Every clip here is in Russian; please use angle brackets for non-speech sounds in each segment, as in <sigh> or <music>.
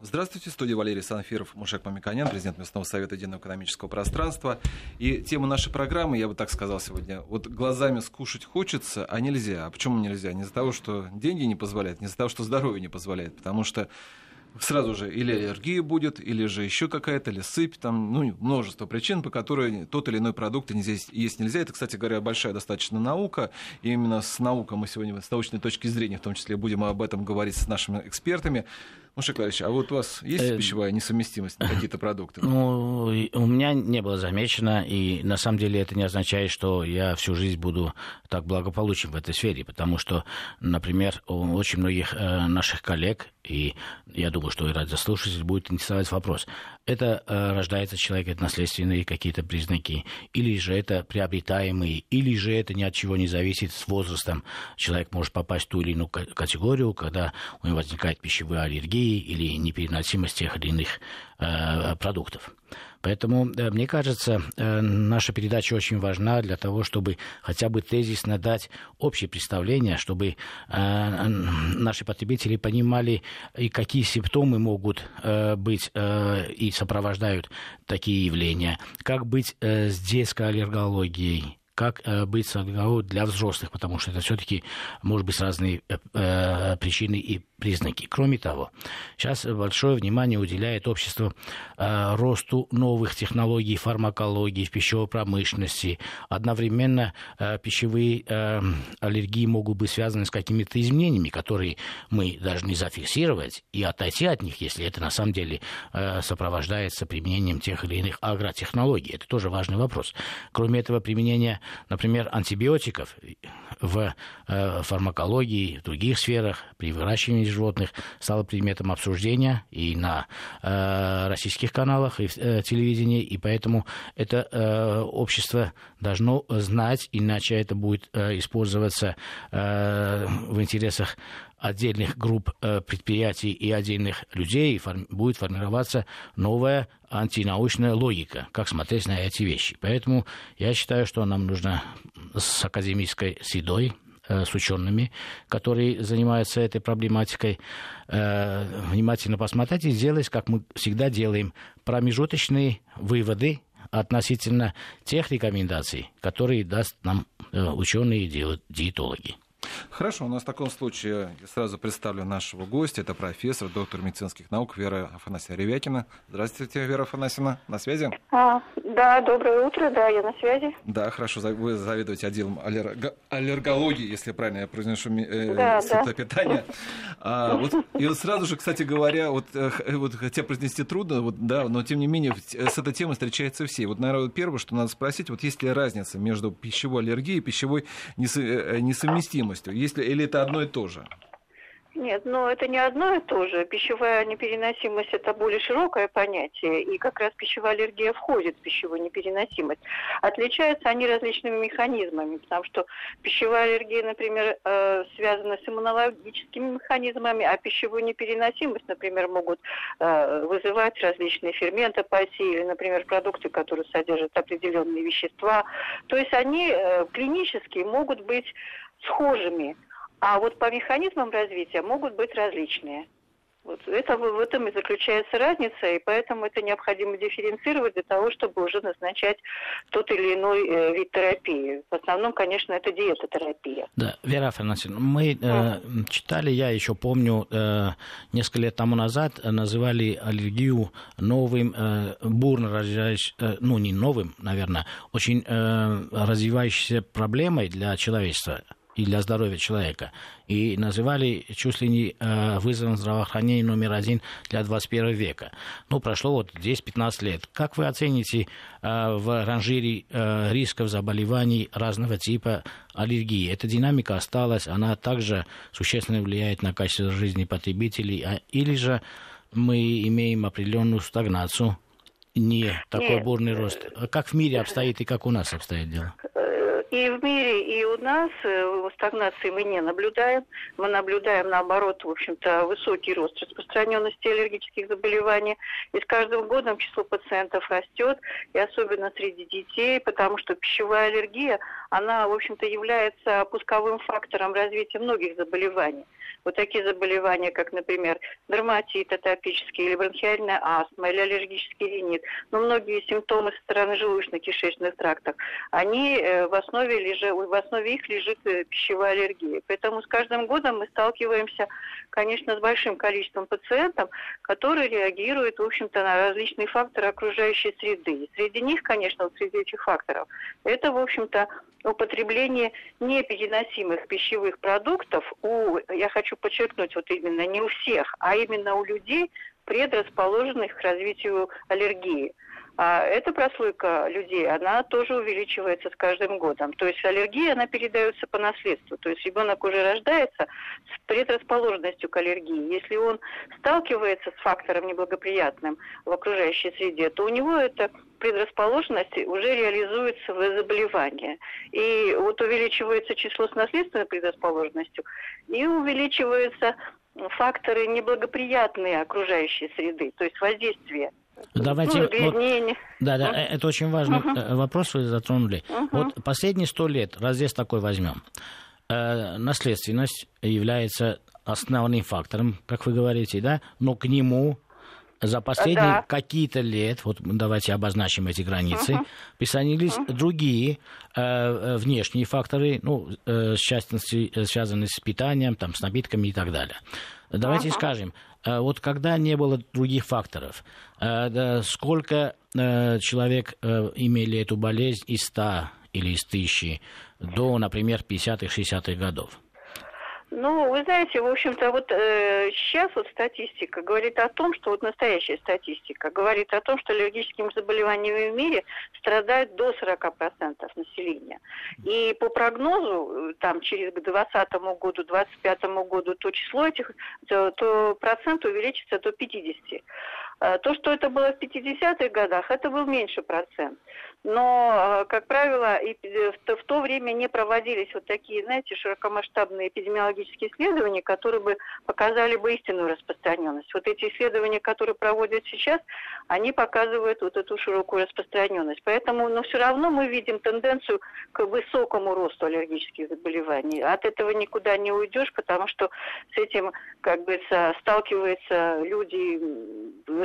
Здравствуйте, в студии Валерий Санфиров, Мушек Мамиканян, президент Местного совета единого экономического пространства. И тема нашей программы, я бы так сказал сегодня, вот глазами скушать хочется, а нельзя. А почему нельзя? Не из-за того, что деньги не позволяют, не из-за того, что здоровье не позволяет, потому что сразу же или аллергия будет, или же еще какая-то, или сыпь, там, ну, множество причин, по которой тот или иной продукт здесь есть нельзя. Это, кстати говоря, большая достаточно наука, и именно с наукой мы сегодня, с научной точки зрения, в том числе, будем об этом говорить с нашими экспертами. Маша Клавич, а вот у вас есть э, пищевая несовместимость на <laughs> какие-то продукты? Ну, у меня не было замечено, и на самом деле это не означает, что я всю жизнь буду так благополучен в этой сфере, потому что, например, у очень многих э, наших коллег, и я думаю, что и радиослушатель будет интересовать вопрос, это э, рождается человек, это наследственные какие-то признаки, или же это приобретаемые, или же это ни от чего не зависит с возрастом. Человек может попасть в ту или иную категорию, когда у него возникает пищевая аллергия, или непереносимость тех или иных э, продуктов. Поэтому, э, мне кажется, э, наша передача очень важна для того, чтобы хотя бы тезисно дать общее представление, чтобы наши потребители понимали, и какие симптомы могут быть и сопровождают такие явления, как быть с детской аллергологией, как э, быть с алкоголем для взрослых, потому что это все-таки может быть разные э, э, причины и признаки. Кроме того, сейчас большое внимание уделяет общество росту новых технологий фармакологии пищевой промышленности. Одновременно пищевые аллергии могут быть связаны с какими-то изменениями, которые мы должны зафиксировать и отойти от них, если это на самом деле сопровождается применением тех или иных агротехнологий. Это тоже важный вопрос. Кроме этого, применение, например, антибиотиков в э, фармакологии, в других сферах, при выращивании животных стало предметом обсуждения и на э, российских каналах, и в э, телевидении, и поэтому это общество должно знать, иначе это будет использоваться в интересах отдельных групп э, предприятий и отдельных людей будет формироваться новая антинаучная логика, как смотреть на эти вещи. Поэтому я считаю, что нам нужно с академической седой Э, с учеными, которые занимаются этой проблематикой, э, внимательно посмотреть и сделать, как мы всегда делаем, промежуточные выводы относительно тех рекомендаций, которые даст нам ученые и диетологи. Хорошо, у нас в таком случае я сразу представлю нашего гостя. Это профессор, доктор медицинских наук Вера Афанасьевна Ревякина. Здравствуйте, Вера Афанасьевна. На связи? А, да, доброе утро, да, я на связи. Да, хорошо. Вы заведуете отделом аллерго... аллергологии, если правильно я произношу э, да, да. питания. А, вот, и вот сразу же, кстати говоря, вот, э, вот хотя произнести трудно, вот, да, но тем не менее с этой темой встречаются все. Вот, наверное, первое, что надо спросить, вот есть ли разница между пищевой аллергией и пищевой несо... Э, несовместимостью? Непереносимостью? Если, или это одно и то же? Нет, но это не одно и то же. Пищевая непереносимость – это более широкое понятие, и как раз пищевая аллергия входит в пищевую непереносимость. Отличаются они различными механизмами, потому что пищевая аллергия, например, э, связана с иммунологическими механизмами, а пищевую непереносимость, например, могут э, вызывать различные ферментопатии или, например, продукты, которые содержат определенные вещества. То есть они э, клинически могут быть схожими, а вот по механизмам развития могут быть различные. Вот это, в этом и заключается разница, и поэтому это необходимо дифференцировать для того, чтобы уже назначать тот или иной э, вид терапии. В основном, конечно, это диетотерапия. Да, Вера Афанасьевна, мы э, читали, я еще помню, э, несколько лет тому назад называли аллергию новым, э, бурно развивающимся, э, ну не новым, наверное, очень э, развивающейся проблемой для человечества и для здоровья человека. И называли чуть ли не э, вызовом здравоохранения номер один для 21 века. Ну, прошло вот 10-15 лет. Как вы оцените э, в ранжире э, рисков заболеваний разного типа аллергии? Эта динамика осталась, она также существенно влияет на качество жизни потребителей, а, или же мы имеем определенную стагнацию, не такой Нет. бурный рост. Как в мире обстоит и как у нас обстоит дело? И в мире, и у нас э, стагнации мы не наблюдаем. Мы наблюдаем, наоборот, в общем-то, высокий рост распространенности аллергических заболеваний. И с каждым годом число пациентов растет, и особенно среди детей, потому что пищевая аллергия, она, в общем-то, является пусковым фактором развития многих заболеваний. Вот такие заболевания, как, например, дерматит атопический или бронхиальная астма или аллергический ринит, но многие симптомы со стороны желудочно-кишечных трактов, они э, в основе, лежат, в основе их лежит э, пищевая аллергия. Поэтому с каждым годом мы сталкиваемся, конечно, с большим количеством пациентов, которые реагируют, в общем-то, на различные факторы окружающей среды. И среди них, конечно, вот среди этих факторов, это, в общем-то, употребление непереносимых пищевых продуктов у, я хочу подчеркнуть, вот именно не у всех, а именно у людей, предрасположенных к развитию аллергии. А эта прослойка людей, она тоже увеличивается с каждым годом. То есть аллергия, она передается по наследству. То есть ребенок уже рождается с предрасположенностью к аллергии. Если он сталкивается с фактором неблагоприятным в окружающей среде, то у него эта предрасположенность уже реализуется в заболевании. И вот увеличивается число с наследственной предрасположенностью, и увеличиваются факторы неблагоприятные окружающей среды, то есть воздействие Давайте, ну, вот, да, да, это очень важный uh вопрос вы затронули. uh Вот последние сто лет, раз здесь такой возьмем, э, наследственность является основным фактором, как вы говорите, да, но к нему за последние да. какие-то лет, вот давайте обозначим эти границы, uh-huh. присоединились uh-huh. другие э, э, внешние факторы, ну, э, частности, связанные с питанием, там, с напитками и так далее. Давайте uh-huh. скажем, э, вот когда не было других факторов, э, сколько э, человек имели эту болезнь из 100 или из тысячи до, например, 50-х, 60-х годов? Ну, вы знаете, в общем-то, вот э, сейчас вот статистика говорит о том, что вот настоящая статистика говорит о том, что аллергическими заболеваниями в мире страдают до 40% населения. И по прогнозу, э, там, через к 2020 году, 2025 году, то число этих, то, то процент увеличится до 50. Э, то, что это было в 50-х годах, это был меньше процент. Но, э, как правило, и в то время не проводились вот такие, знаете, широкомасштабные эпидемиологические исследования, которые бы показали бы истинную распространенность. Вот эти исследования, которые проводят сейчас, они показывают вот эту широкую распространенность. Поэтому, но все равно мы видим тенденцию к высокому росту аллергических заболеваний. От этого никуда не уйдешь, потому что с этим, как бы, сталкиваются люди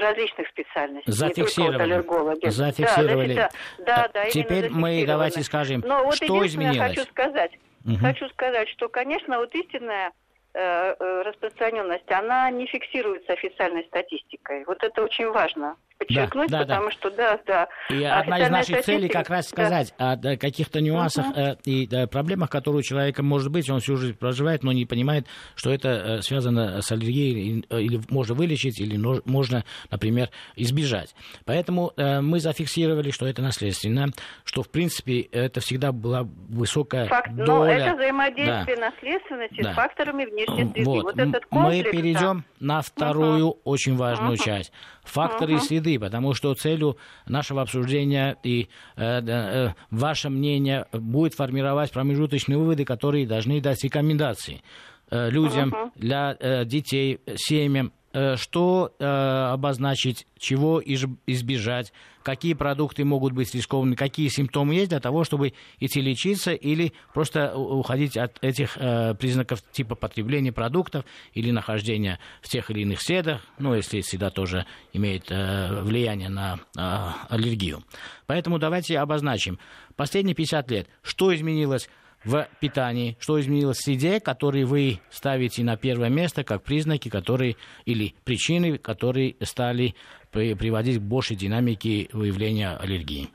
различных специальностей. Зафиксировали. Вот Зафиксировали. Да, да, да, Теперь мы давайте скажем, Но вот что изменилось. хочу сказать, угу. хочу сказать, что, конечно, вот истинная э, э, распространенность, она не фиксируется официальной статистикой. Вот это очень важно подчеркнуть, да, да, потому да. что да, да. И одна из наших целей как раз сказать да. о каких-то нюансах uh-huh. и проблемах, которые у человека может быть, он всю жизнь проживает, но не понимает, что это э, связано с аллергией, э, или можно вылечить, или можно, например, избежать. Поэтому э, мы зафиксировали, что это наследственно, что в принципе это всегда была высокая Факт, доля. Но это взаимодействие да. наследственности да. с факторами внешней среды. Вот, вот этот комплекс, мы перейдем да. на вторую uh-huh. очень важную uh-huh. часть. Факторы uh-huh. среды потому что целью нашего обсуждения и э, э, ваше мнение будет формировать промежуточные выводы, которые должны дать рекомендации э, людям, uh-huh. для э, детей, семьям, что э, обозначить, чего избежать, какие продукты могут быть рискованны, какие симптомы есть для того, чтобы идти лечиться или просто уходить от этих э, признаков типа потребления продуктов или нахождения в тех или иных средах, ну, если среда тоже имеет влияние на аллергию. Поэтому давайте обозначим. Последние 50 лет, что изменилось в питании, что изменилось в среде, которые вы ставите на первое место как признаки, которые или причины, которые стали приводить к большей динамике выявления аллергии?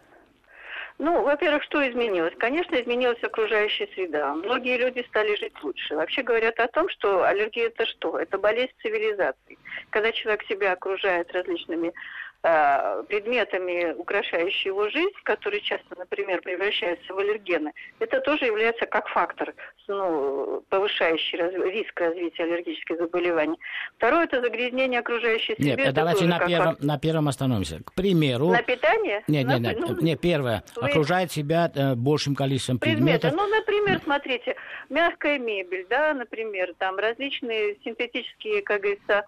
Ну, во-первых, что изменилось? Конечно, изменилась окружающая среда. Многие люди стали жить лучше. Вообще говорят о том, что аллергия это что? Это болезнь цивилизации. Когда человек себя окружает различными предметами, украшающими его жизнь, которые часто, например, превращаются в аллергены, это тоже является как фактор, ну, повышающий раз, риск развития аллергических заболеваний. Второе – это загрязнение окружающей среды. Нет, давайте на первом, фактор. на первом остановимся. К примеру... На питание? Нет, нет, нет. Ну, нет первое. Вы... Окружает себя э, большим количеством предметов. Предметы. Ну, например, смотрите, мягкая мебель, да, например, там различные синтетические, как говорится,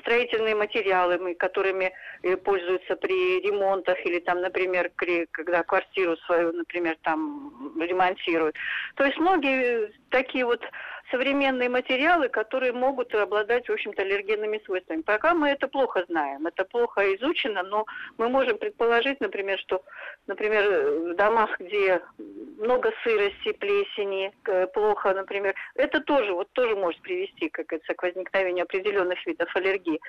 строительные материалы, которыми э, пользуются при ремонтах или там, например, когда квартиру свою, например, там ремонтируют. То есть многие такие вот современные материалы, которые могут обладать, в общем-то, аллергенными свойствами. Пока мы это плохо знаем, это плохо изучено, но мы можем предположить, например, что, например, в домах, где много сырости, плесени, плохо, например, это тоже, вот тоже может привести, как говорится, к возникновению определенных видов аллергии.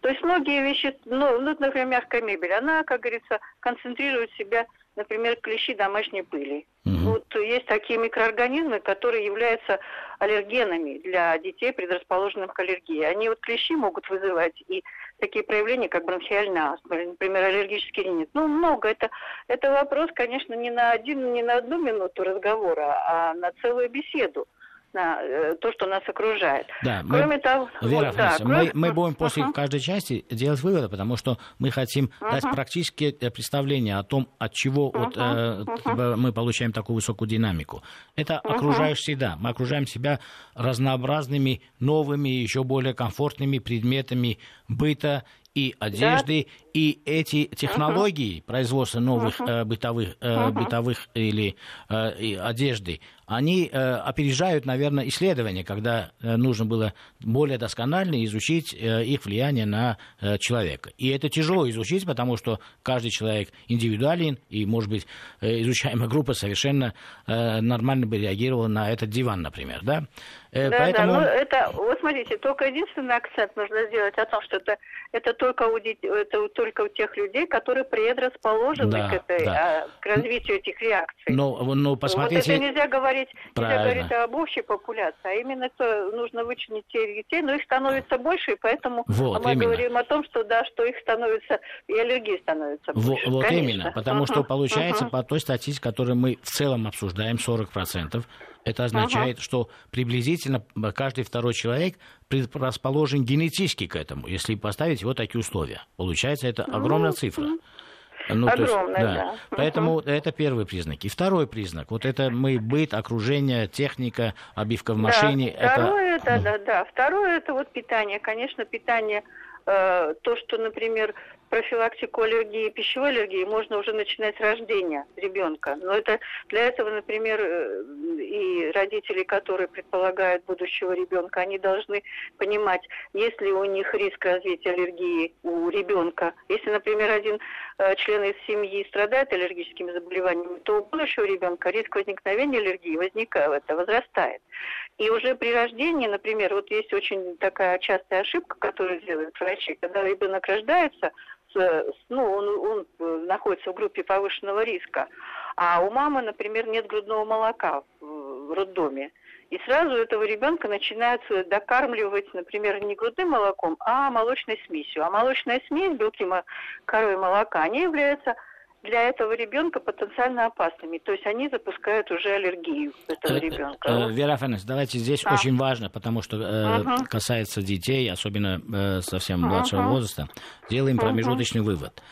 То есть многие вещи, ну, ну например, мягкая мебель, она, как говорится, концентрирует себя например, клещи домашней пыли. Угу. Вот есть такие микроорганизмы, которые являются аллергенами для детей, предрасположенных к аллергии. Они вот клещи могут вызывать и такие проявления, как бронхиальная астма, например, аллергический ринит. Ну, много. Это, это вопрос, конечно, не на один, не на одну минуту разговора, а на целую беседу на э, то, что нас окружает. Да, кроме мы, того, Вера вот, да, кроме... мы, мы будем после uh-huh. каждой части делать выводы, потому что мы хотим uh-huh. дать практические э, представления о том, от чего uh-huh. вот, э, uh-huh. мы получаем такую высокую динамику. Это uh-huh. окружаешь всегда. Мы окружаем себя разнообразными, новыми, еще более комфортными предметами быта и одежды, да. и эти технологии uh-huh. производства новых uh-huh. э, бытовых, э, uh-huh. бытовых или э, одежды, они э, опережают, наверное, исследования, когда э, нужно было более досконально изучить э, их влияние на э, человека. И это тяжело изучить, потому что каждый человек индивидуален, и, может быть, э, изучаемая группа совершенно э, нормально бы реагировала на этот диван, например, да? Э, да, поэтому... да, ну это, вот смотрите, только единственный акцент нужно сделать о том, что это, это, только, у, это только у тех людей, которые предрасположены да, к, этой, да. а, к развитию этих реакций. Но, но посмотрите... Вот это нельзя говорить, нельзя говорить об общей популяции, а именно то, нужно вычленить тех детей, но их становится больше, и поэтому вот, мы именно. говорим о том, что да, что их становится, и аллергии становится больше. Вот, вот именно, потому uh-huh, что получается uh-huh. по той статистике, которую мы в целом обсуждаем, 40%, это означает, что приблизительно каждый второй человек предрасположен генетически к этому, если поставить вот такие условия. Получается, это ну, огромная цифра. Ну, Огромная, есть, да. да. Поэтому uh это первый признак. И второй признак. Вот это мы быт, окружение, техника, обивка в машине. Да, второе, это... да, да, да. Второе это вот питание. Конечно, питание э, то, что, например, профилактику аллергии, пищевой аллергии можно уже начинать с рождения ребенка. Но это для этого, например, э, и родители, которые предполагают будущего ребенка, они должны понимать, есть ли у них риск развития аллергии у ребенка. Если, например, один э, член из семьи страдает аллергическими заболеваниями, то у будущего ребенка риск возникновения аллергии возникает, это возрастает. И уже при рождении, например, вот есть очень такая частая ошибка, которую делают врачи, когда ребенок рождается, ну, он, он э, находится в группе повышенного риска, а у мамы, например, нет грудного молока в роддоме. И сразу этого ребенка начинают докармливать, например, не грудным молоком, а молочной смесью. А молочная смесь, белки коровьего молока, они являются для этого ребенка потенциально опасными. То есть они запускают уже аллергию этого э, ребенка. Э, Вера Фанес, давайте здесь а. очень важно, потому что э, угу. касается детей, особенно э, совсем младшего угу. возраста, делаем угу. промежуточный вывод.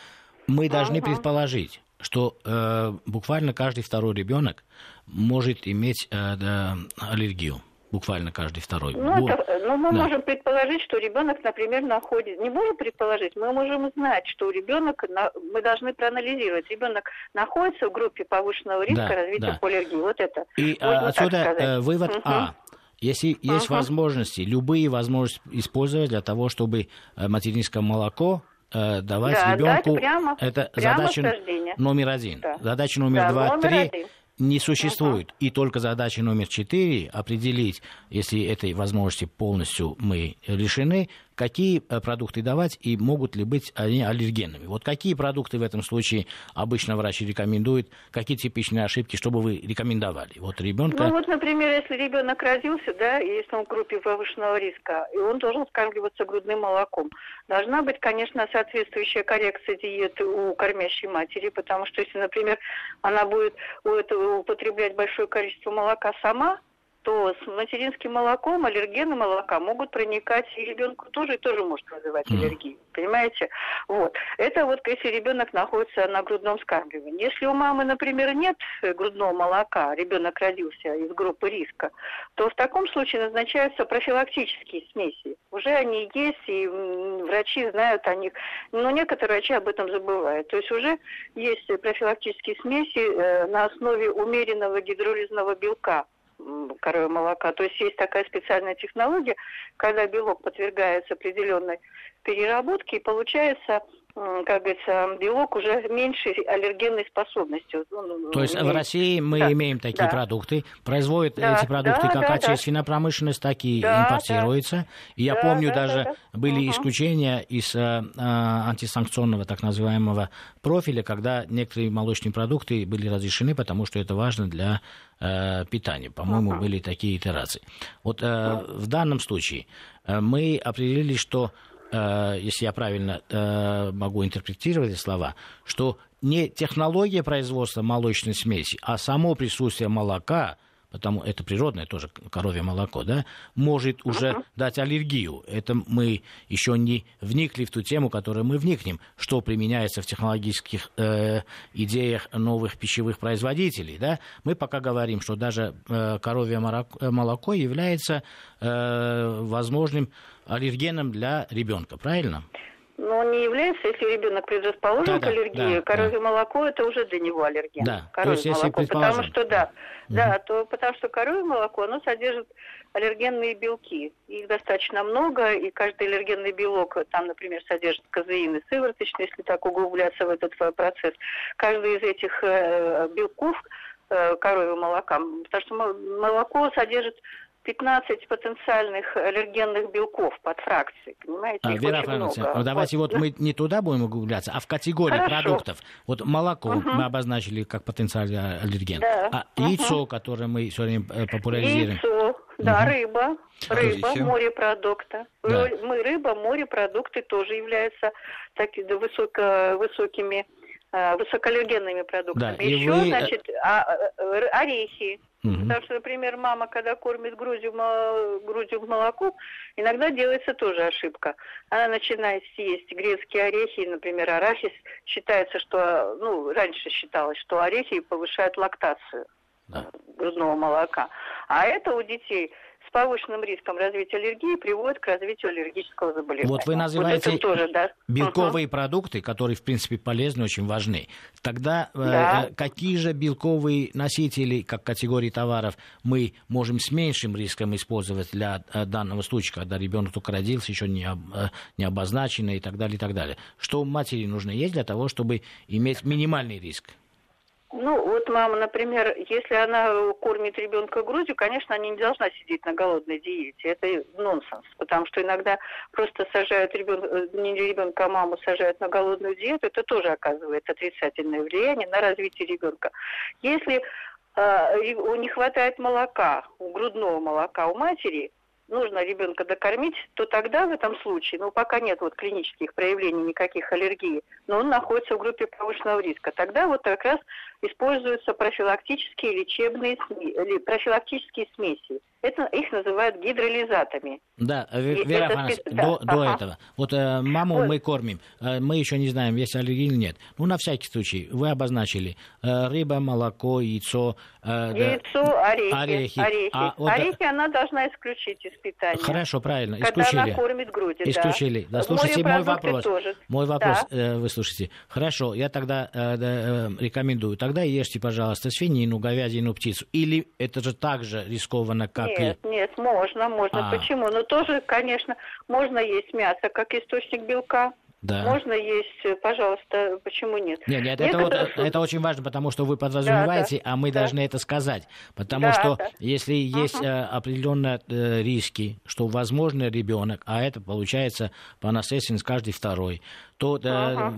Мы должны угу. предположить, что э, буквально каждый второй ребенок может иметь э, да, аллергию буквально каждый второй. Ну, это, ну мы да. можем предположить, что ребенок, например, находится. Не можем предположить, мы можем знать, что ребенок, мы должны проанализировать, ребенок находится в группе повышенного риска да, развития да. аллергии. Вот это. И а, отсюда э, вывод угу. А. Если есть uh возможности, любые возможности использовать для того, чтобы э, материнское молоко э, давать да, ребенку, прямо, это прямо задача номер один. Да. Задача номер да, два, номер три. Один не существует. И только задача номер четыре определить, если этой возможности полностью мы решены, какие э, продукты давать и могут ли быть они аллергенными. Вот какие продукты в этом случае обычно врач рекомендует, какие типичные ошибки, чтобы вы рекомендовали? Вот ребенка... Ну вот, например, если ребенок родился, да, и если он в группе повышенного риска, и он должен скармливаться грудным молоком, должна быть, конечно, соответствующая коррекция диеты у кормящей матери, потому что если, например, она будет употреблять большое количество молока сама, то с материнским молоком аллергены молока могут проникать и ребенку тоже, и тоже может вызывать mm. аллергию. Понимаете? Вот. Это вот если ребенок находится на грудном скармливании. Если у мамы, например, нет грудного молока, ребенок родился из группы риска, то в таком случае назначаются профилактические смеси. Уже они есть, и врачи знают о них. Но некоторые врачи об этом забывают. То есть уже есть профилактические смеси э, на основе умеренного гидролизного белка коровьего молока. То есть есть такая специальная технология, когда белок подвергается определенной переработке, и получается как говорится, белок уже меньшей аллергенной способностью. Ну, ну, ну, То есть в России мы да, имеем такие да. продукты, производят да, эти продукты да, как да, отечественная да. промышленность, так и да, импортируется. Да. И я да, помню, да, даже да, да. были угу. исключения из э, антисанкционного так называемого профиля, когда некоторые молочные продукты были разрешены, потому что это важно для э, питания. По-моему, угу. были такие итерации. Вот э, в данном случае э, мы определили, что Э, если я правильно э, могу интерпретировать эти слова, что не технология производства молочной смеси, а само присутствие молока – потому это природное тоже коровье молоко, да, может уже uh-huh. дать аллергию. Это мы еще не вникли в ту тему, которую мы вникнем, что применяется в технологических э, идеях новых пищевых производителей, да. Мы пока говорим, что даже э, коровье молоко, молоко является э, возможным аллергеном для ребенка, правильно? Но он не является, если ребенок предрасположен да, к аллергии, да, коровье да. молоко это уже для него аллерген. Да. Коровье То есть, молоко, потому что да, угу. да, то потому что коровье молоко, оно содержит аллергенные белки. Их достаточно много, и каждый аллергенный белок, там, например, содержит казеины сывороточные, если так углубляться в этот процесс. Каждый из этих э, белков э, коровьего молока, потому что молоко содержит 15 потенциальных аллергенных белков под фракцией, понимаете? А, Вера Францовна, ну давайте вот. вот мы не туда будем углубляться, а в категории Хорошо. продуктов. Вот молоко угу. мы обозначили как потенциальный аллерген, да. а угу. яйцо, которое мы время э, популяризируем. Яйцо, да, угу. рыба, рыба, морепродукты. Да. Мы рыба, морепродукты тоже являются такими высоко, высокими высокоаллергенными продуктами. Да, Еще, вы... Э, значит, а, орехи, Угу. Потому что, например, мама, когда кормит грудью, грудью молоком, иногда делается тоже ошибка. Она начинает съесть грецкие орехи, например, арахис. Считается, что, ну, раньше считалось, что орехи повышают лактацию да. грудного молока. А это у детей с повышенным риском развития аллергии приводит к развитию аллергического заболевания. Вот вы называете вот тоже, да. белковые угу. продукты, которые, в принципе, полезны, очень важны. Тогда э, да. э, какие же белковые носители, как категории товаров, мы можем с меньшим риском использовать для э, данного случая, когда ребенок только родился, еще не, э, не обозначенный и так далее, и так далее? Что матери нужно есть для того, чтобы иметь минимальный риск? Ну, вот мама, например, если она кормит ребенка грудью, конечно, она не должна сидеть на голодной диете. Это нонсенс, потому что иногда просто сажают ребенка, э, не ребенка, а маму сажают на голодную диету, это тоже оказывает отрицательное влияние на развитие ребенка. Если э, не хватает молока, грудного молока у матери, нужно ребенка докормить, то тогда в этом случае, ну пока нет вот клинических проявлений никаких аллергии, но он находится в группе повышенного риска, тогда вот как раз используются профилактические лечебные профилактические смеси. Это их называют гидролизатами. Да, Вера Афанасьевна, да. до, ага. до этого. Вот э, маму вот. мы кормим, э, мы еще не знаем, есть аллергия или нет. Ну, на всякий случай, вы обозначили э, рыба, молоко, яйцо. Э, яйцо, да, орехи. Орехи, орехи. А, вот, орехи она должна исключить из питания. Хорошо, правильно, исключили. Когда она кормит грудью, Исключили. Да, да слушайте, мой вопрос. Тоже. Мой вопрос, да. э, вы слушайте. Хорошо, я тогда э, э, рекомендую. Тогда ешьте, пожалуйста, свинину, говядину, птицу. Или это же так же рискованно, как нет, и... Нет, можно, можно. А. Почему? Но тоже, конечно, можно есть мясо как источник белка. Да. Можно есть, пожалуйста, почему нет? Нет, нет, это, вот, это очень важно, потому что вы подразумеваете, да, да, а мы да. должны это сказать. Потому да, что да. если есть uh-huh. э, определенные э, риски, что возможно ребенок, а это получается по наследственности каждый второй, то uh-huh.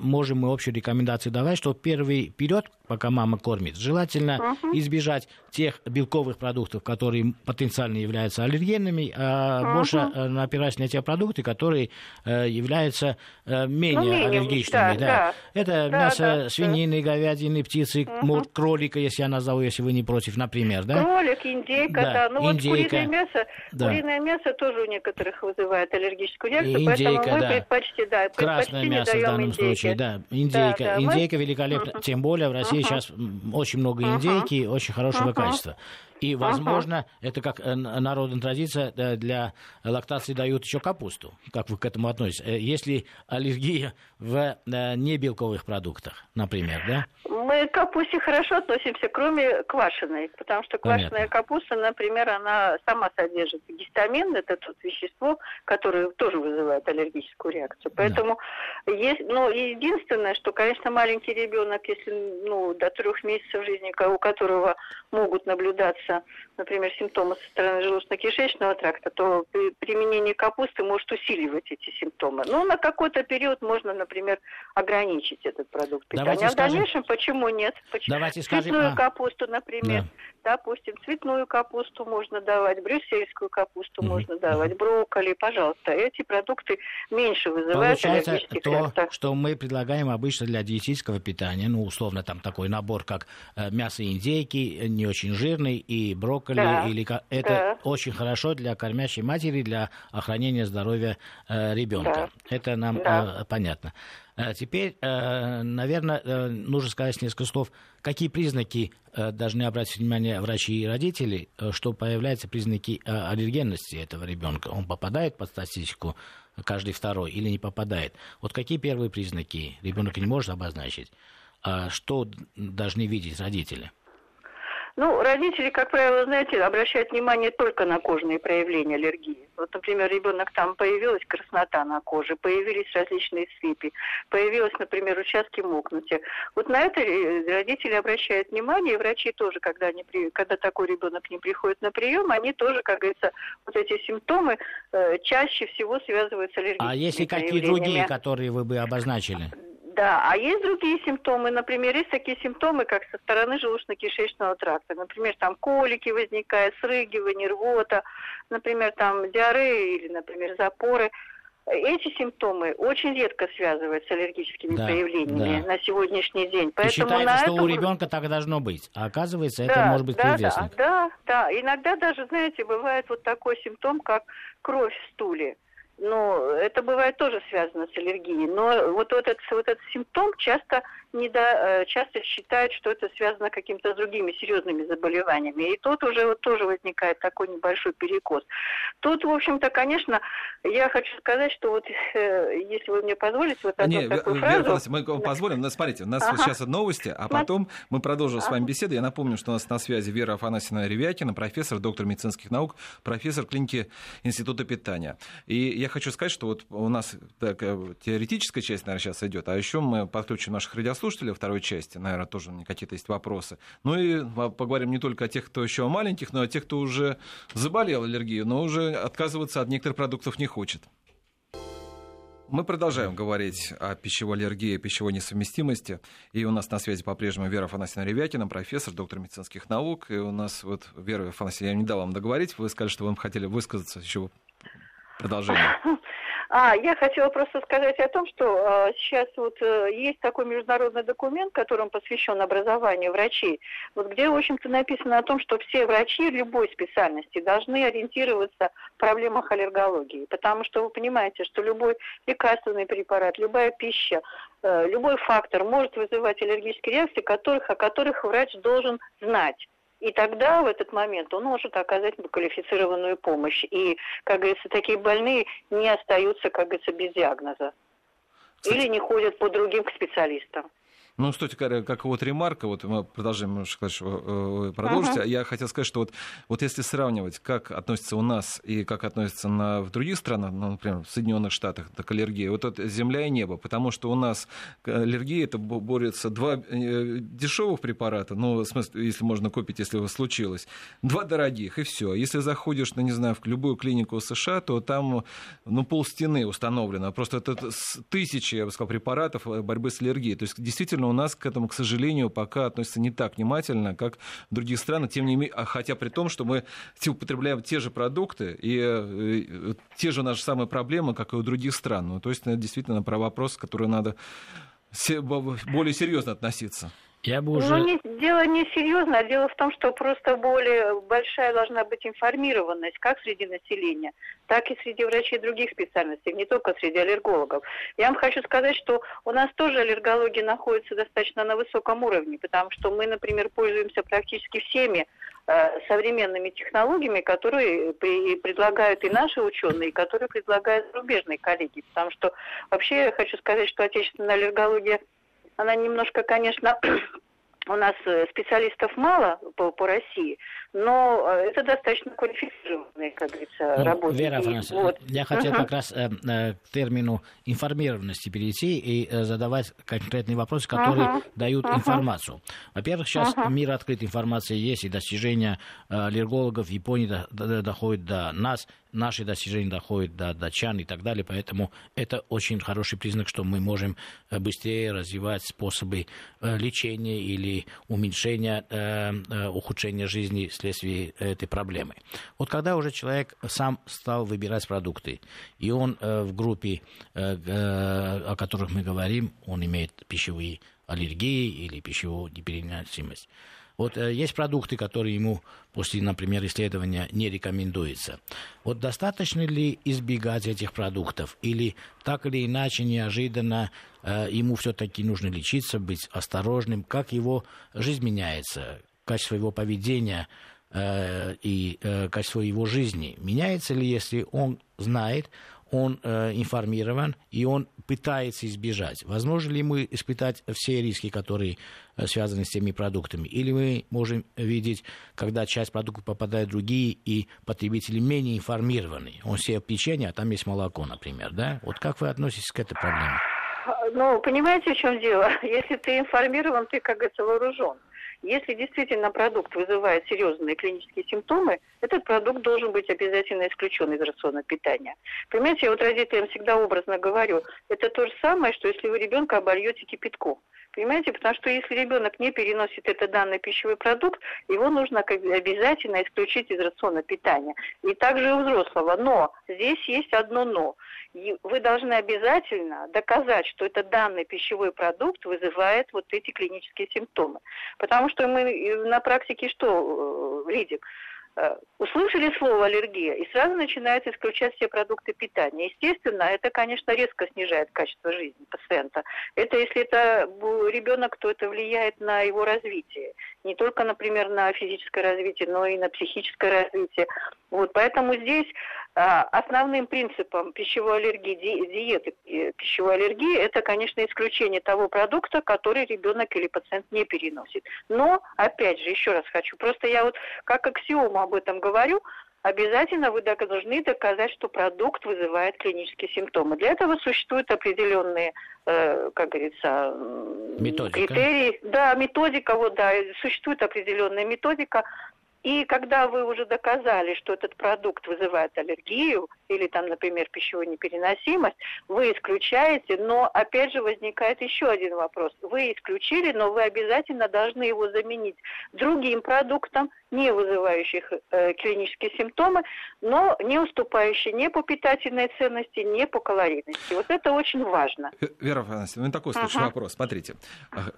можем мы общую рекомендацию давать, что первый период, пока мама кормит, желательно uh-huh. избежать тех белковых продуктов, которые потенциально являются аллергенными, а uh-huh. больше э, опираться на те продукты, которые э, являются э, менее, ну, менее аллергичными. Да, да. Да. Это да, мясо да, свинины, да. говядины, птицы, uh-huh. кролика, если я назову, если вы не против, например. Да? Кролик, индейка, да. да. Ну индейка. вот куриное мясо, да. куриное мясо тоже у некоторых вызывает аллергическую реакцию, индейка, поэтому мы да. предпочтем, да, предпочтем красное мясо в данном индейки. случае, да. Индейка, да, да, индейка мы... великолепна. Тем более в России сейчас очень много индейки, очень хорошего качества. И, возможно, uh-huh. это как э, народная традиция, э, для лактации дают еще капусту. Как вы к этому относитесь? Э, если аллергия в небелковых продуктах, например, да? Мы к капусте хорошо относимся, кроме квашеной, потому что квашеная Понятно. капуста, например, она сама содержит гистамин, это тот вещество, которое тоже вызывает аллергическую реакцию. Поэтому да. есть, ну, единственное, что, конечно, маленький ребенок, если, ну, до трех месяцев жизни, у которого могут наблюдаться, например, симптомы со стороны желудочно-кишечного тракта, то при применении капусты может усиливать эти симптомы. Ну, на какой-то период можно, например, ограничить этот продукт питания. Давайте а в дальнейшем почему нет? Почему? Давайте скажем, Цветную а... капусту, например. Да. Допустим, цветную капусту можно давать, брюссельскую капусту mm-hmm. можно давать, брокколи, пожалуйста. Эти продукты меньше вызывают Получается, то, реакций. что мы предлагаем обычно для диетического питания, ну, условно, там такой набор, как э, мясо индейки, не очень жирный, и брокколи, да. или это да. очень хорошо для кормящей матери, для охранения здоровья э, ребенка. Да. Это нам да. э, понятно. А теперь, э, наверное, э, нужно сказать несколько слов, какие признаки э, должны обратить внимание врачи и родители, что появляются признаки аллергенности этого ребенка. Он попадает под статистику каждый второй или не попадает. Вот какие первые признаки ребенок не может обозначить? А что должны видеть родители? Ну, родители, как правило, знаете, обращают внимание только на кожные проявления аллергии. Вот, например, ребенок там появилась краснота на коже, появились различные сыпи, появились, например, участки мокнутия. Вот на это родители обращают внимание, и врачи тоже, когда, они, когда такой ребенок не приходит на прием, они тоже, как говорится, вот эти симптомы э, чаще всего связывают с аллергией. А если какие другие, которые вы бы обозначили? Да, а есть другие симптомы. Например, есть такие симптомы, как со стороны желудочно-кишечного тракта. Например, там колики возникают, срыгивание, рвота, например, там диарея или, например, запоры. Эти симптомы очень редко связываются с аллергическими да, проявлениями да. на сегодняшний день. Поэтому И считается, на что это... у ребенка так должно быть. А оказывается, да, это может быть да, предвестник. Да, да, да. Иногда даже, знаете, бывает вот такой симптом, как кровь в стуле. Ну, это бывает тоже связано с аллергией. Но вот, вот, этот, вот этот симптом часто не до, э, часто считают, что это связано с какими-то другими серьезными заболеваниями. И тут уже вот тоже возникает такой небольшой перекос. Тут, в общем-то, конечно, я хочу сказать, что вот э, если вы мне позволите вот Не, такую Вера, фразу... мы вам позволим. Ну, смотрите, у нас ага. сейчас новости, а потом мы продолжим ага. с вами беседу. Я напомню, что у нас на связи Вера Афанасьевна Ревякина, профессор, доктор медицинских наук, профессор клиники Института питания. И я хочу сказать, что вот у нас так, теоретическая часть, наверное, сейчас идет, а еще мы подключим наших радиослушателей второй части, наверное, тоже какие-то есть вопросы. Ну и поговорим не только о тех, кто еще маленьких, но и о тех, кто уже заболел аллергией, но уже отказываться от некоторых продуктов не хочет. Мы продолжаем говорить о пищевой аллергии, пищевой несовместимости. И у нас на связи по-прежнему Вера Афанасьевна Ревякина, профессор, доктор медицинских наук. И у нас вот, Вера Афанасьевна, я не дал вам договорить, вы сказали, что вы хотели высказаться еще продолжение. <laughs> А, я хотела просто сказать о том, что э, сейчас вот э, есть такой международный документ, которым посвящен образованию врачей, вот где, в общем-то, написано о том, что все врачи любой специальности должны ориентироваться в проблемах аллергологии, потому что вы понимаете, что любой лекарственный препарат, любая пища, э, любой фактор может вызывать аллергические реакции, которых, о которых врач должен знать. И тогда в этот момент он может оказать квалифицированную помощь. И, как говорится, такие больные не остаются, как говорится, без диагноза. Или не ходят по другим к специалистам. Ну, кстати говоря, как вот ремарка, вот мы продолжаем немножко э, продолжить. Uh-huh. Я хотел сказать, что вот, вот если сравнивать, как относится у нас и как относится на, в других странах, ну, например, в Соединенных Штатах к аллергии, вот это земля и небо, потому что у нас аллергия это борется два э, дешевых препарата, ну, в смысле, если можно купить, если случилось, два дорогих, и все. Если заходишь, ну, не знаю, в любую клинику США, то там, ну, пол стены установлено. Просто это тысячи, я бы сказал, препаратов э, борьбы с аллергией. То есть, действительно, у нас к этому, к сожалению, пока относятся не так внимательно, как в других странах, тем не менее, хотя при том, что мы употребляем те же продукты и, и э, те же наши самые проблемы, как и у других стран. Ну, то есть, это действительно про вопрос, который надо более серьезно относиться. Я бы уже... Ну, не, дело не серьезно, а дело в том, что просто более большая должна быть информированность как среди населения, так и среди врачей других специальностей, не только среди аллергологов. Я вам хочу сказать, что у нас тоже аллергология находится достаточно на высоком уровне, потому что мы, например, пользуемся практически всеми э, современными технологиями, которые при, предлагают и наши ученые, и которые предлагают зарубежные коллеги. Потому что вообще я хочу сказать, что отечественная аллергология она немножко, конечно, <clears throat> у нас э, специалистов мало по, по России, но э, это достаточно квалифицированные, как говорится, ну, работники. Вера Афанасьевна, вот. я хотел uh-huh. как раз э, э, к термину информированности перейти и э, задавать конкретные вопросы, которые uh-huh. дают uh-huh. информацию. Во-первых, сейчас uh-huh. мир открыт, информация есть, и достижения э, аллергологов в Японии до, до, доходят до нас, наши достижения доходят до датчан и так далее, поэтому это очень хороший признак, что мы можем э, быстрее развивать способы э, лечения или уменьшения, э, э, ухудшения жизни вследствие этой проблемы. Вот когда уже человек сам стал выбирать продукты, и он э, в группе, э, э, о которых мы говорим, он имеет пищевые аллергии или пищевую непереносимость. Вот есть продукты, которые ему после, например, исследования не рекомендуются. Вот достаточно ли избегать этих продуктов? Или так или иначе, неожиданно ему все-таки нужно лечиться, быть осторожным? Как его жизнь меняется? Качество его поведения Э, и э, качество его жизни меняется ли, если он знает, он э, информирован и он пытается избежать. Возможно ли мы испытать все риски, которые э, связаны с теми продуктами? Или мы можем видеть, когда часть продуктов попадает в другие, и потребители менее информированы? Он съел печенье, а там есть молоко, например, да? Вот как вы относитесь к этой проблеме? Ну, понимаете, в чем дело? <laughs> Если ты информирован, ты, как говорится, вооружен. Если действительно продукт вызывает серьезные клинические симптомы, этот продукт должен быть обязательно исключен из рациона питания. Понимаете, я вот родителям всегда образно говорю, это то же самое, что если вы ребенка обольете кипятком. Понимаете, потому что если ребенок не переносит этот данный пищевой продукт, его нужно обязательно исключить из рациона питания. И также у взрослого. Но здесь есть одно но вы должны обязательно доказать, что этот данный пищевой продукт вызывает вот эти клинические симптомы. Потому что мы на практике что э, видим? Э, услышали слово аллергия и сразу начинают исключать все продукты питания. Естественно, это, конечно, резко снижает качество жизни пациента. Это если это ребенок, то это влияет на его развитие. Не только, например, на физическое развитие, но и на психическое развитие. Вот, поэтому здесь основным принципом пищевой аллергии, диеты э, пищевой аллергии, это, конечно, исключение того продукта, который ребенок или пациент не переносит. Но, опять же, еще раз хочу, просто я вот как аксиому об этом говорю, обязательно вы должны доказать, что продукт вызывает клинические симптомы. Для этого существуют определенные, э, как говорится, методика. критерии. Да, методика, вот, да, существует определенная методика, и когда вы уже доказали, что этот продукт вызывает аллергию или там, например, пищевую непереносимость, вы исключаете, но опять же возникает еще один вопрос. Вы исключили, но вы обязательно должны его заменить другим продуктом, не вызывающих э, клинические симптомы, но не уступающие ни по питательной ценности, ни по калорийности. Вот это очень важно. Вера Афанасьевна, ну такой ага. вопрос. Смотрите,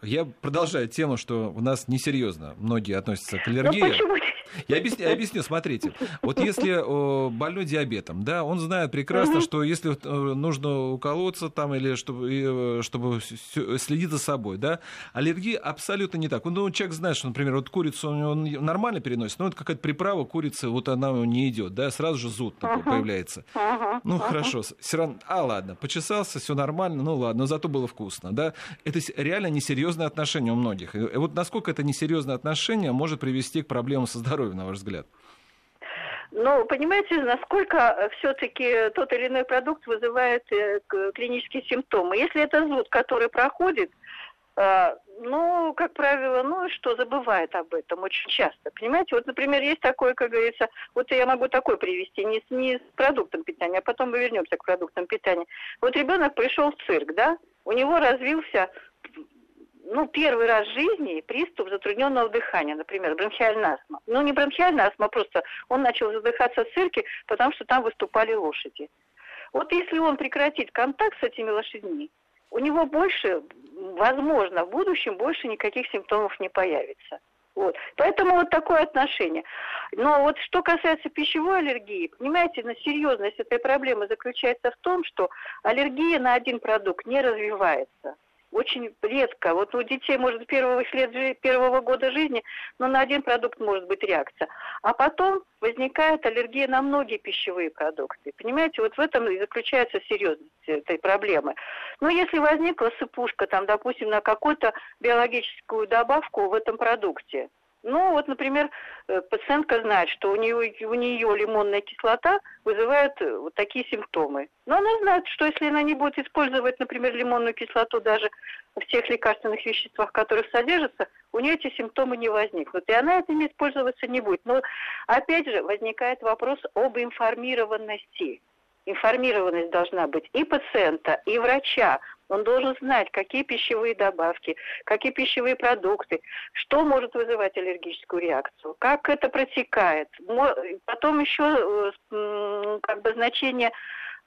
я продолжаю тему, что у нас несерьезно многие относятся к аллергии. Ну, почему <laughs> я объясню, я объясню, смотрите. Вот если больной диабетом, да, он знает прекрасно, угу. что если э, нужно уколоться там или чтобы, э, чтобы следить за собой, да, аллергия абсолютно не так. Ну, человек знает, что, например, вот курицу он нормально переносит, но вот какая-то приправа курицы, вот она не идет, да, сразу же зуд uh появляется. uh Ну, uh хорошо, все равно, а ладно, почесался, все нормально, ну ладно, но зато было вкусно, да. Это реально несерьезное отношение у многих. И вот насколько это несерьезное отношение может привести к проблемам со здоровьем здоровью, на ваш взгляд? Ну, понимаете, насколько все-таки тот или иной продукт вызывает э, клинические симптомы. Если это зуд, который проходит, э, ну, как правило, ну что, забывает об этом очень часто. Понимаете, вот, например, есть такое, как говорится, вот я могу такой привести, не с, не с продуктом питания, а потом мы вернемся к продуктам питания. Вот ребенок пришел в цирк, да, у него развился ну, первый раз в жизни приступ затрудненного дыхания, например, бронхиальная астма. Ну, не бронхиальная астма, просто он начал задыхаться в цирке, потому что там выступали лошади. Вот если он прекратит контакт с этими лошадьми, у него больше, возможно, в будущем больше никаких симптомов не появится. Вот. Поэтому вот такое отношение. Но вот что касается пищевой аллергии, понимаете, на серьезность этой проблемы заключается в том, что аллергия на один продукт не развивается очень редко. Вот у детей, может, первых лет первого года жизни, но на один продукт может быть реакция. А потом возникает аллергия на многие пищевые продукты. Понимаете, вот в этом и заключается серьезность этой проблемы. Но если возникла сыпушка, там, допустим, на какую-то биологическую добавку в этом продукте, ну, вот, например, э, пациентка знает, что у нее, у нее лимонная кислота вызывает э, вот такие симптомы. Но она знает, что если она не будет использовать, например, лимонную кислоту даже в тех лекарственных веществах, которых содержатся, у нее эти симптомы не возникнут. И она этими использоваться не будет. Но, опять же, возникает вопрос об информированности. Информированность должна быть и пациента, и врача он должен знать, какие пищевые добавки, какие пищевые продукты, что может вызывать аллергическую реакцию, как это протекает. Потом еще э, как бы значение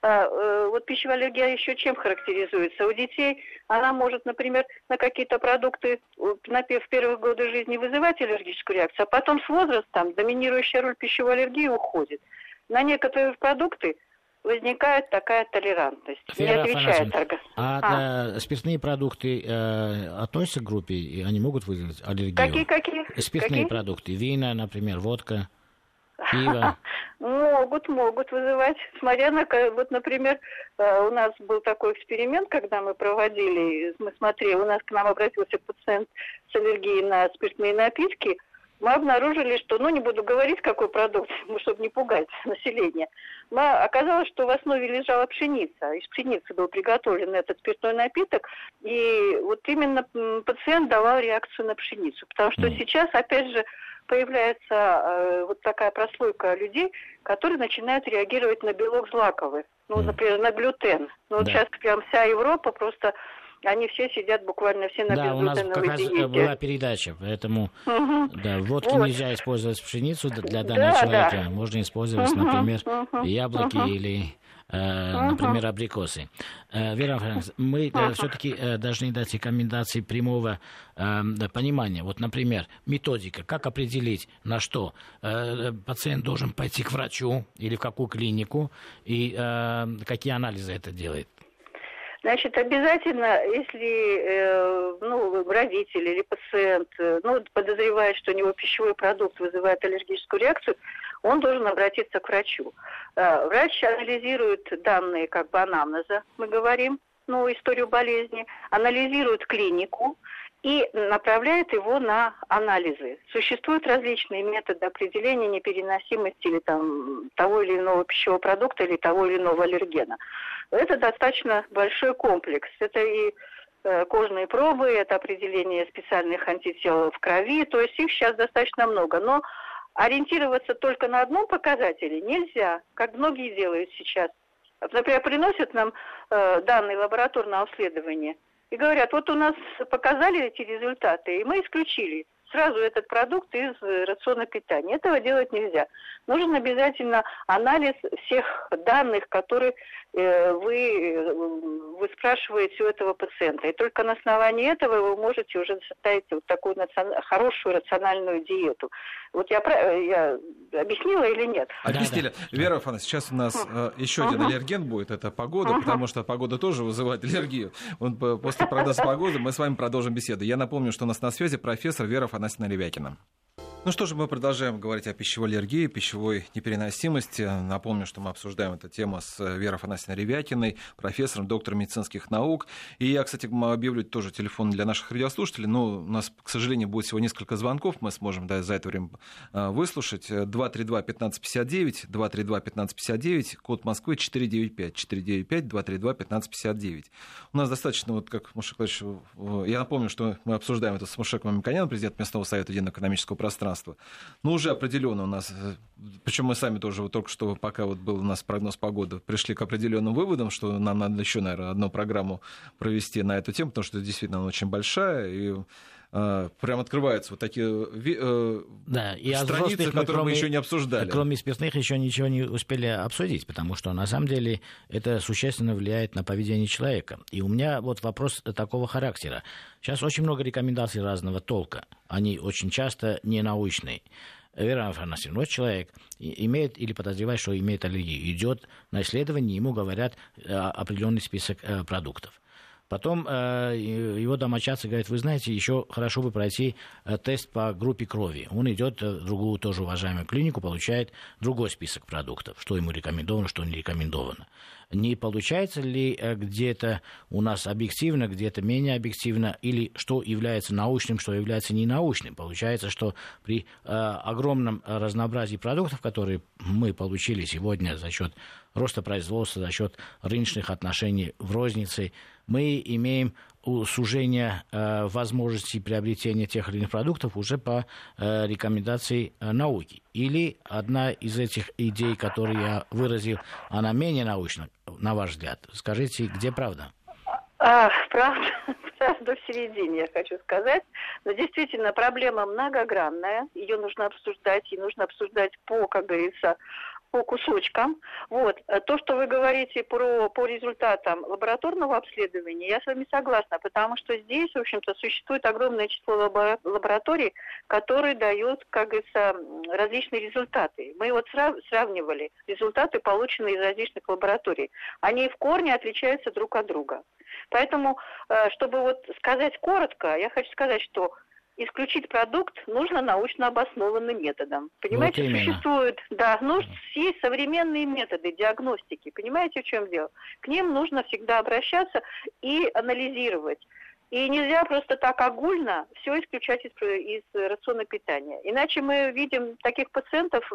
а, э, вот пищевая аллергия еще чем характеризуется? У детей она может, например, на какие-то продукты на, в первые годы жизни вызывать аллергическую реакцию, а потом с возрастом доминирующая роль пищевой аллергии уходит. На некоторые продукты возникает такая толерантность. Вера не отвечает организм. А, а. спиртные продукты э, относятся к группе, и они могут вызвать аллергию? Какие, какие? Спиртные какие? продукты, вина, например, водка, <laughs> пиво. Могут, могут вызывать, смотря на, вот, например, э, у нас был такой эксперимент, когда мы проводили, мы смотрели, у нас к нам обратился пациент с аллергией на спиртные напитки, мы обнаружили, что, ну, не буду говорить, какой продукт, <laughs> чтобы не пугать население, мы, оказалось, что в основе лежала пшеница. Из пшеницы был приготовлен этот спиртной напиток, и вот именно пациент давал реакцию на пшеницу. Потому что сейчас, опять же, появляется э, вот такая прослойка людей, которые начинают реагировать на белок злаковый. Ну, например, на глютен. Ну, да. вот сейчас прям вся Европа просто они все сидят буквально все на Да, у нас как раз диете. была передача, поэтому угу. да, водки вот. нельзя использовать пшеницу для данного да, человека. Да. Можно использовать, угу, например, угу, яблоки угу. или Uh-huh. например, абрикосы. Э, Вера Франц, мы uh-huh. все-таки должны дать рекомендации прямого понимания. Вот, например, методика, как определить, на что пациент должен пойти к врачу или в какую клинику, и какие анализы это делает. Значит, обязательно, если э, ну, родитель или пациент э, ну, подозревает, что у него пищевой продукт вызывает аллергическую реакцию, он должен обратиться к врачу. Э, врач анализирует данные как бы анамнеза, мы говорим, ну, историю болезни, анализирует клинику, и направляет его на анализы. Существуют различные методы определения непереносимости или там, того или иного пищевого продукта или того или иного аллергена. Это достаточно большой комплекс. Это и э, кожные пробы, это определение специальных антител в крови, то есть их сейчас достаточно много. Но ориентироваться только на одном показателе нельзя, как многие делают сейчас. Например, приносят нам э, данные лабораторного обследования и говорят, вот у нас показали эти результаты, и мы исключили сразу этот продукт из рациона питания. Этого делать нельзя. Нужен обязательно анализ всех данных, которые э, вы, э, вы спрашиваете у этого пациента. И только на основании этого вы можете уже составить вот такую национ... хорошую рациональную диету. Вот я, я объяснила или нет? Объяснили. Да, да. Вера Фана, сейчас у нас uh еще uh-huh. один аллерген будет, это погода, потому что погода тоже вызывает аллергию. Вот после прогноза погоды мы с вами продолжим беседу. Я напомню, что у нас на связи профессор Вера Афанасьевна Ревякина. Ну что же, мы продолжаем говорить о пищевой аллергии, пищевой непереносимости. Напомню, что мы обсуждаем эту тему с Верой Афанасьевной Ревякиной, профессором, доктором медицинских наук. И я, кстати, объявлю тоже телефон для наших радиослушателей. Но у нас, к сожалению, будет всего несколько звонков. Мы сможем да, за это время а, выслушать. 232-1559, 232-1559, код Москвы 495, 495, 232-1559. У нас достаточно, вот как Мушек я напомню, что мы обсуждаем это с Мушеком Мамиканяном, президент Местного совета единого экономического пространства пространства. Ну, уже определенно у нас, э, причем мы сами тоже вот только что, пока вот был у нас прогноз погоды, пришли к определенным выводам, что нам надо еще, наверное, одну программу провести на эту тему, потому что действительно она очень большая, и прям открываются вот такие э, да, и страницы, которые кроме, мы еще не обсуждали. Кроме спиртных еще ничего не успели обсудить, потому что на самом деле это существенно влияет на поведение человека. И у меня вот вопрос такого характера. Сейчас очень много рекомендаций разного толка. Они очень часто не научные. Вера Афанасьевна, вот человек имеет или подозревает, что имеет аллергию, идет на исследование, ему говорят э, определенный список э, продуктов. Потом э, его домочадцы говорят, вы знаете, еще хорошо бы пройти э, тест по группе крови. Он идет в другую тоже уважаемую клинику, получает другой список продуктов, что ему рекомендовано, что не рекомендовано. Не получается ли э, где-то у нас объективно, где-то менее объективно, или что является научным, что является ненаучным? Получается, что при э, огромном разнообразии продуктов, которые мы получили сегодня за счет роста производства, за счет рыночных отношений в рознице, мы имеем сужение э, возможностей приобретения тех или иных продуктов уже по э, рекомендации э, науки. Или одна из этих идей, которые я выразил, она менее научна, на ваш взгляд. Скажите, где правда? А, правда, <laughs> правда в середине, я хочу сказать. Но действительно, проблема многогранная, ее нужно обсуждать, и нужно обсуждать по, как говорится, по кусочкам. Вот. Э, то, что вы говорите про, по результатам лабораторного обследования, я с вами согласна, потому что здесь, в общем-то, существует огромное число лабораторий, которые дают, как говорится, различные результаты. Мы вот сравнивали результаты, полученные из различных лабораторий. Они в корне отличаются друг от друга. Поэтому, э, чтобы вот сказать коротко, я хочу сказать, что исключить продукт нужно научно обоснованным методом. Понимаете, вот существуют, да, нужно есть современные методы диагностики. Понимаете, в чем дело? К ним нужно всегда обращаться и анализировать. И нельзя просто так огульно все исключать из, из рациона питания. Иначе мы видим таких пациентов,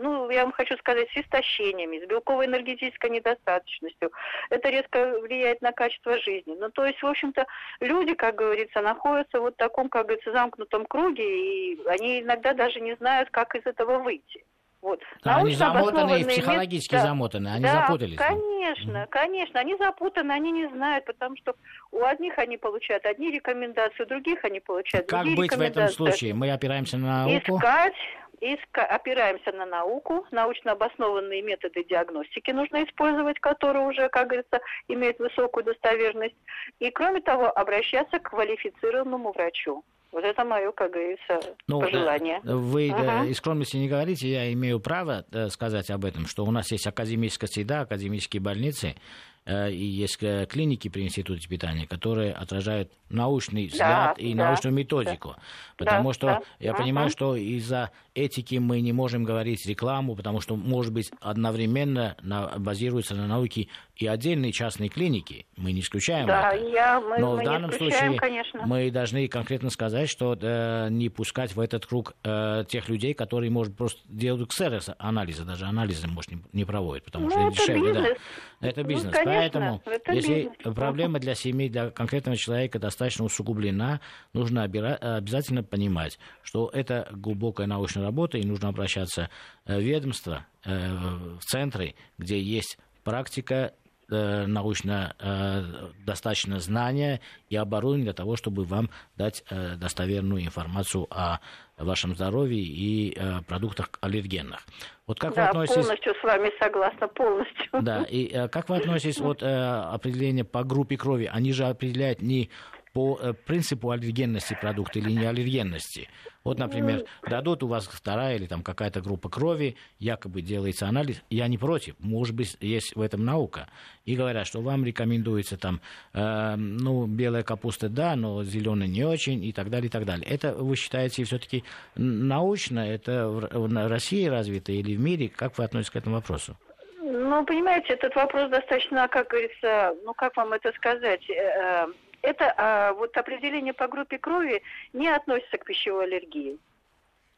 ну, я вам хочу сказать, с истощениями, с белковой энергетической недостаточностью. Это резко влияет на качество жизни. Ну, то есть, в общем-то, люди, как говорится, находятся вот в таком, как говорится, замкнутом круге, и они иногда даже не знают, как из этого выйти. Вот. Да, они замотаны и психологически да, замотаны, они да, запутались. конечно, конечно, они запутаны, они не знают, потому что у одних они получают одни рекомендации, у других они получают как другие быть в этом случае? Мы опираемся на науку? Искать, иска, опираемся на науку, научно обоснованные методы диагностики нужно использовать, которые уже, как говорится, имеют высокую достоверность. И, кроме того, обращаться к квалифицированному врачу. Вот это мое, как говорится, ну, пожелание. Вы ага. из скромности не говорите, я имею право э, сказать об этом, что у нас есть академическая среда, академические больницы, Э, и есть э, клиники при институте питания, которые отражают научный взгляд да, и да, научную методику. Да, потому да, что да, я да, понимаю, что из-за этики мы не можем говорить рекламу, потому что, может быть, одновременно на, базируется на науке и отдельные частные клиники. Мы не исключаем да, это. Я, мы, Но мы в данном случае конечно. мы должны конкретно сказать, что э, не пускать в этот круг э, тех людей, которые, может, просто делают ксерокс анализы, даже анализы, может, не, не проводят, потому ну, что это дешевле. Бизнес. Да. Это ну, бизнес. Ну, Поэтому, это если проблема для семьи, для конкретного человека достаточно усугублена, нужно обязательно понимать, что это глубокая научная работа, и нужно обращаться э, в ведомство, э, в центры, где есть практика научно э, достаточно знания и оборудования для того, чтобы вам дать э, достоверную информацию о вашем здоровье и продуктах аллергенных. Вот как да, вы относитесь... полностью с вами согласна, полностью. Да, и как вы относитесь вот определение по группе крови? Они же определяют не по э, принципу аллергенности продукта или неаллергенности. Вот, например, дадут у вас вторая или там какая-то группа крови, якобы делается анализ, я не против, может быть, есть в этом наука. И говорят, что вам рекомендуется там, э, ну, белая капуста, да, но зеленая не очень, и так далее, и так далее. Это вы считаете все-таки научно, это в России развито или в мире? Как вы относитесь к этому вопросу? Ну, понимаете, этот вопрос достаточно, как говорится, ну, как вам это сказать, э, это а, вот определение по группе крови не относится к пищевой аллергии.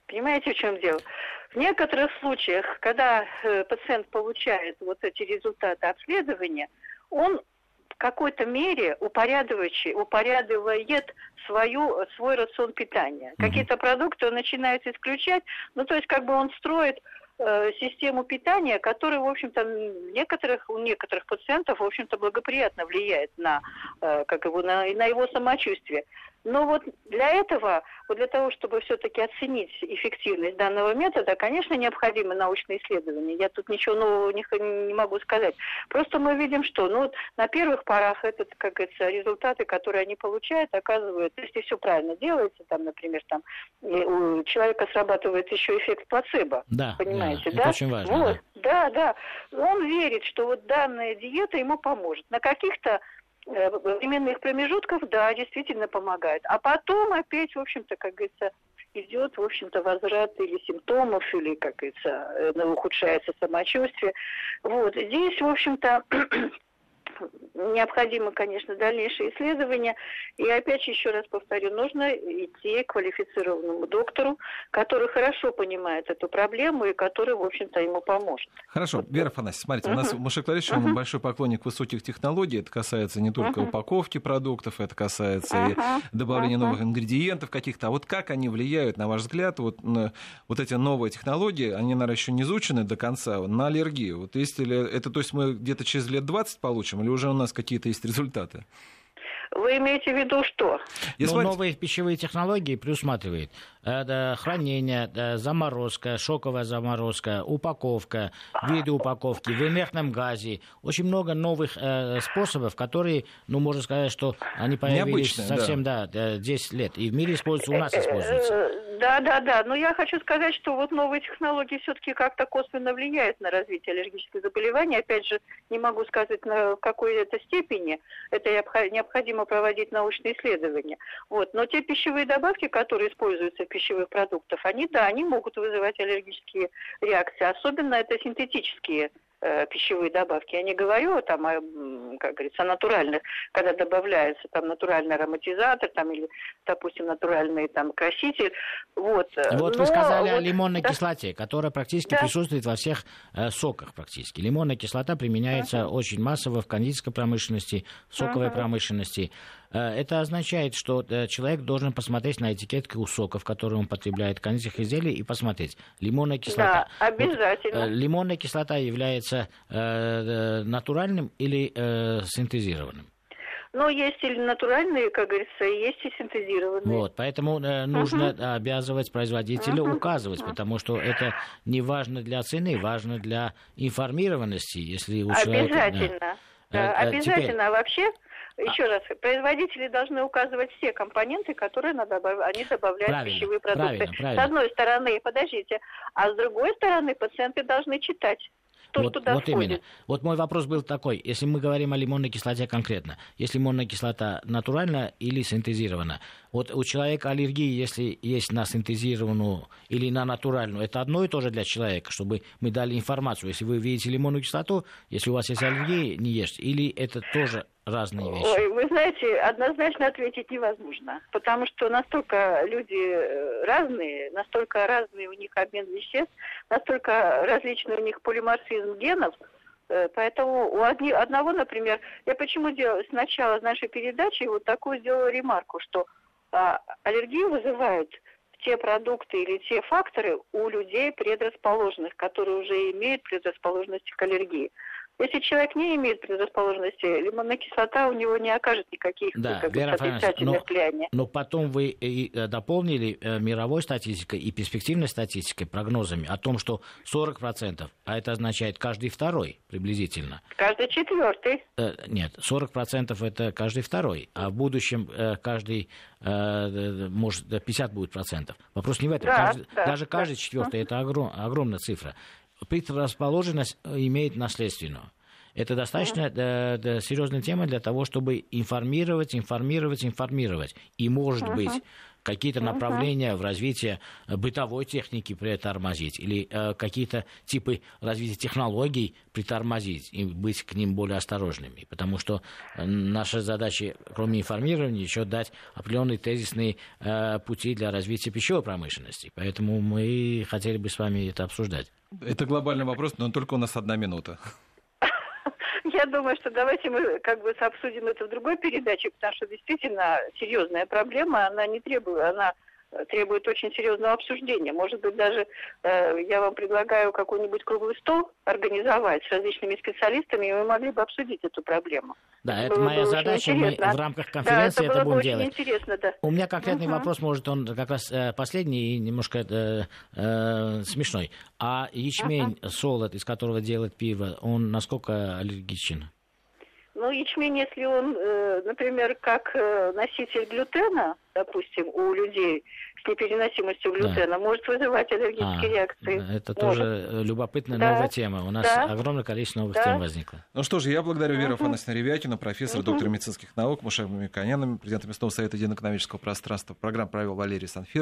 Понимаете, в чем дело? В некоторых случаях, когда э, пациент получает вот эти результаты обследования, он в какой-то мере упорядочивает, упорядывает свою, свой рацион питания. Какие-то продукты он начинает исключать, ну то есть как бы он строит систему питания, которая, в общем-то, некоторых, у некоторых пациентов, в общем-то, благоприятно влияет на, э, как его, на, на его самочувствие. Но вот для этого, вот для того, чтобы все-таки оценить эффективность данного метода, конечно, необходимы научные исследования. Я тут ничего нового не, не могу сказать. Просто мы видим, что ну, вот на первых порах это, как говорится, результаты, которые они получают, оказывают, если все правильно делается, там, например, там у человека срабатывает еще эффект плацебо. Да, понимаете, да? да? Это очень важно. Вот, да. да, да. Он верит, что вот данная диета ему поможет. На каких-то временных промежутков, да, действительно помогает. А потом опять, в общем-то, как говорится, идет, в общем-то, возврат или симптомов, или, как говорится, э, ухудшается самочувствие. Вот. Здесь, в общем-то, <clears throat> необходимо, конечно, дальнейшее исследование. И опять еще раз повторю, нужно идти к квалифицированному доктору, который хорошо понимает эту проблему и который, в общем-то, ему поможет. Хорошо. Вера Афанасьевна, смотрите, у нас Ларисович, uh-huh. он большой поклонник высоких технологий. Это касается не только упаковки продуктов, это касается и добавления новых ингредиентов каких-то. А вот как они влияют, на ваш взгляд, вот, на, вот эти новые технологии, они, наверное, еще не изучены до конца, на аллергию? Вот если это, то есть мы где-то через лет 20 получим, или уже у нас какие-то есть результаты? Вы имеете в виду что? Ну, смотрите... новые пищевые технологии предусматривает э, хранение, э, заморозка, шоковая заморозка, упаковка, виды упаковки в инертном газе. Очень много новых э, способов, которые, ну, можно сказать, что они появились Необычные, совсем, да. да, 10 лет. И в мире используются, у нас используются. Да, да, да. Но я хочу сказать, что вот новые технологии все-таки как-то косвенно влияют на развитие аллергических заболеваний. Опять же, не могу сказать на какой это степени. Это необходимо проводить научные исследования. Вот. Но те пищевые добавки, которые используются в пищевых продуктах, они, да, они могут вызывать аллергические реакции. Особенно это синтетические э, пищевые добавки. Я не говорю там о, как говорится, натуральных, когда добавляется там натуральный ароматизатор там или, допустим, натуральный там краситель. Вот, вот Но, вы сказали вот, о лимонной да. кислоте, которая практически да. присутствует во всех э, соках практически. Лимонная кислота применяется uh-huh. очень массово в кондитерской промышленности, в соковой uh-huh. промышленности. Э, это означает, что э, человек должен посмотреть на этикетку соков, которые он потребляет, кондитерских изделий, и посмотреть. Лимонная кислота. Да, обязательно. Вот, лимонная кислота является э, натуральным или э, синтезированным? Но есть и натуральные, как говорится, есть и синтезированные. Вот, поэтому э, нужно uh-huh. обязывать производителя uh-huh. указывать, потому что это не важно для цены, важно для информированности, если у человека... Обязательно. Да. Обязательно. Теперь... А вообще еще раз, производители должны указывать все компоненты, которые надо, они добавляют правильно, в пищевые продукты. Правильно, правильно. С одной стороны, подождите, а с другой стороны пациенты должны читать то, вот, туда вот именно. Вот мой вопрос был такой. Если мы говорим о лимонной кислоте конкретно, если лимонная кислота натуральная или синтезирована, вот у человека аллергии, если есть на синтезированную или на натуральную, это одно и то же для человека, чтобы мы дали информацию. Если вы видите лимонную кислоту, если у вас есть аллергия, не ешьте. Или это тоже разные вещи? Ой, вы знаете, однозначно ответить невозможно, потому что настолько люди э, разные, настолько разный у них обмен веществ, настолько различный у них полиморфизм генов, э, Поэтому у одни, одного, например, я почему делала сначала нашей передачи вот такую сделала ремарку, что а, аллергию вызывают те продукты или те факторы у людей предрасположенных, которые уже имеют предрасположенность к аллергии. Если человек не имеет предрасположенности, лимонная кислота у него не окажет никаких да, как Вера отрицательных влияний. Но потом вы и э, дополнили э, мировой статистикой и перспективной статистикой, прогнозами о том, что 40%, а это означает каждый второй приблизительно. Каждый четвертый. Э, нет, 40% это каждый второй, а в будущем каждый может 50 будет процентов. Вопрос не в этом. Да, каждый, да, даже каждый да. четвертый это огром, огромная цифра предрасположенность э, имеет наследственную. Это достаточно да, да, серьезная тема для того, чтобы информировать, информировать, информировать. И, может uh-huh. быть, какие-то направления в развитии бытовой техники притормозить или э, какие-то типы развития технологий притормозить и быть к ним более осторожными. Потому что э, наша задача, кроме информирования, еще дать определенные тезисные э, пути для развития пищевой промышленности. Поэтому мы хотели бы с вами это обсуждать. Это глобальный вопрос, но только у нас одна минута. <laughs> Я думаю, что давайте мы как бы обсудим это в другой передаче, потому что действительно серьезная проблема, она не требует, она требует очень серьезного обсуждения. Может быть, даже э, я вам предлагаю какой-нибудь круглый стол организовать с различными специалистами, и мы могли бы обсудить эту проблему. Да, это, это моя задача, мы в рамках конференции да, это, это будем делать. Интересно, да. У меня конкретный угу. вопрос, может, он как раз э, последний и немножко э, э, смешной. А ячмень, угу. солод, из которого делают пиво, он насколько аллергичен? Ну, ячмень, если он, э, например, как э, носитель глютена, допустим, у людей с непереносимостью глютена, да. может вызывать аллергические а, реакции. Это может. тоже любопытная да. новая тема. У нас да. огромное количество новых да. тем возникло. Ну что же, я благодарю Веру. Афанасьевну Ревякину, профессора, доктора медицинских наук, Мушек Мамиканяна, президента Местного совета единоэкономического пространства. Программу провел Валерий Санфир.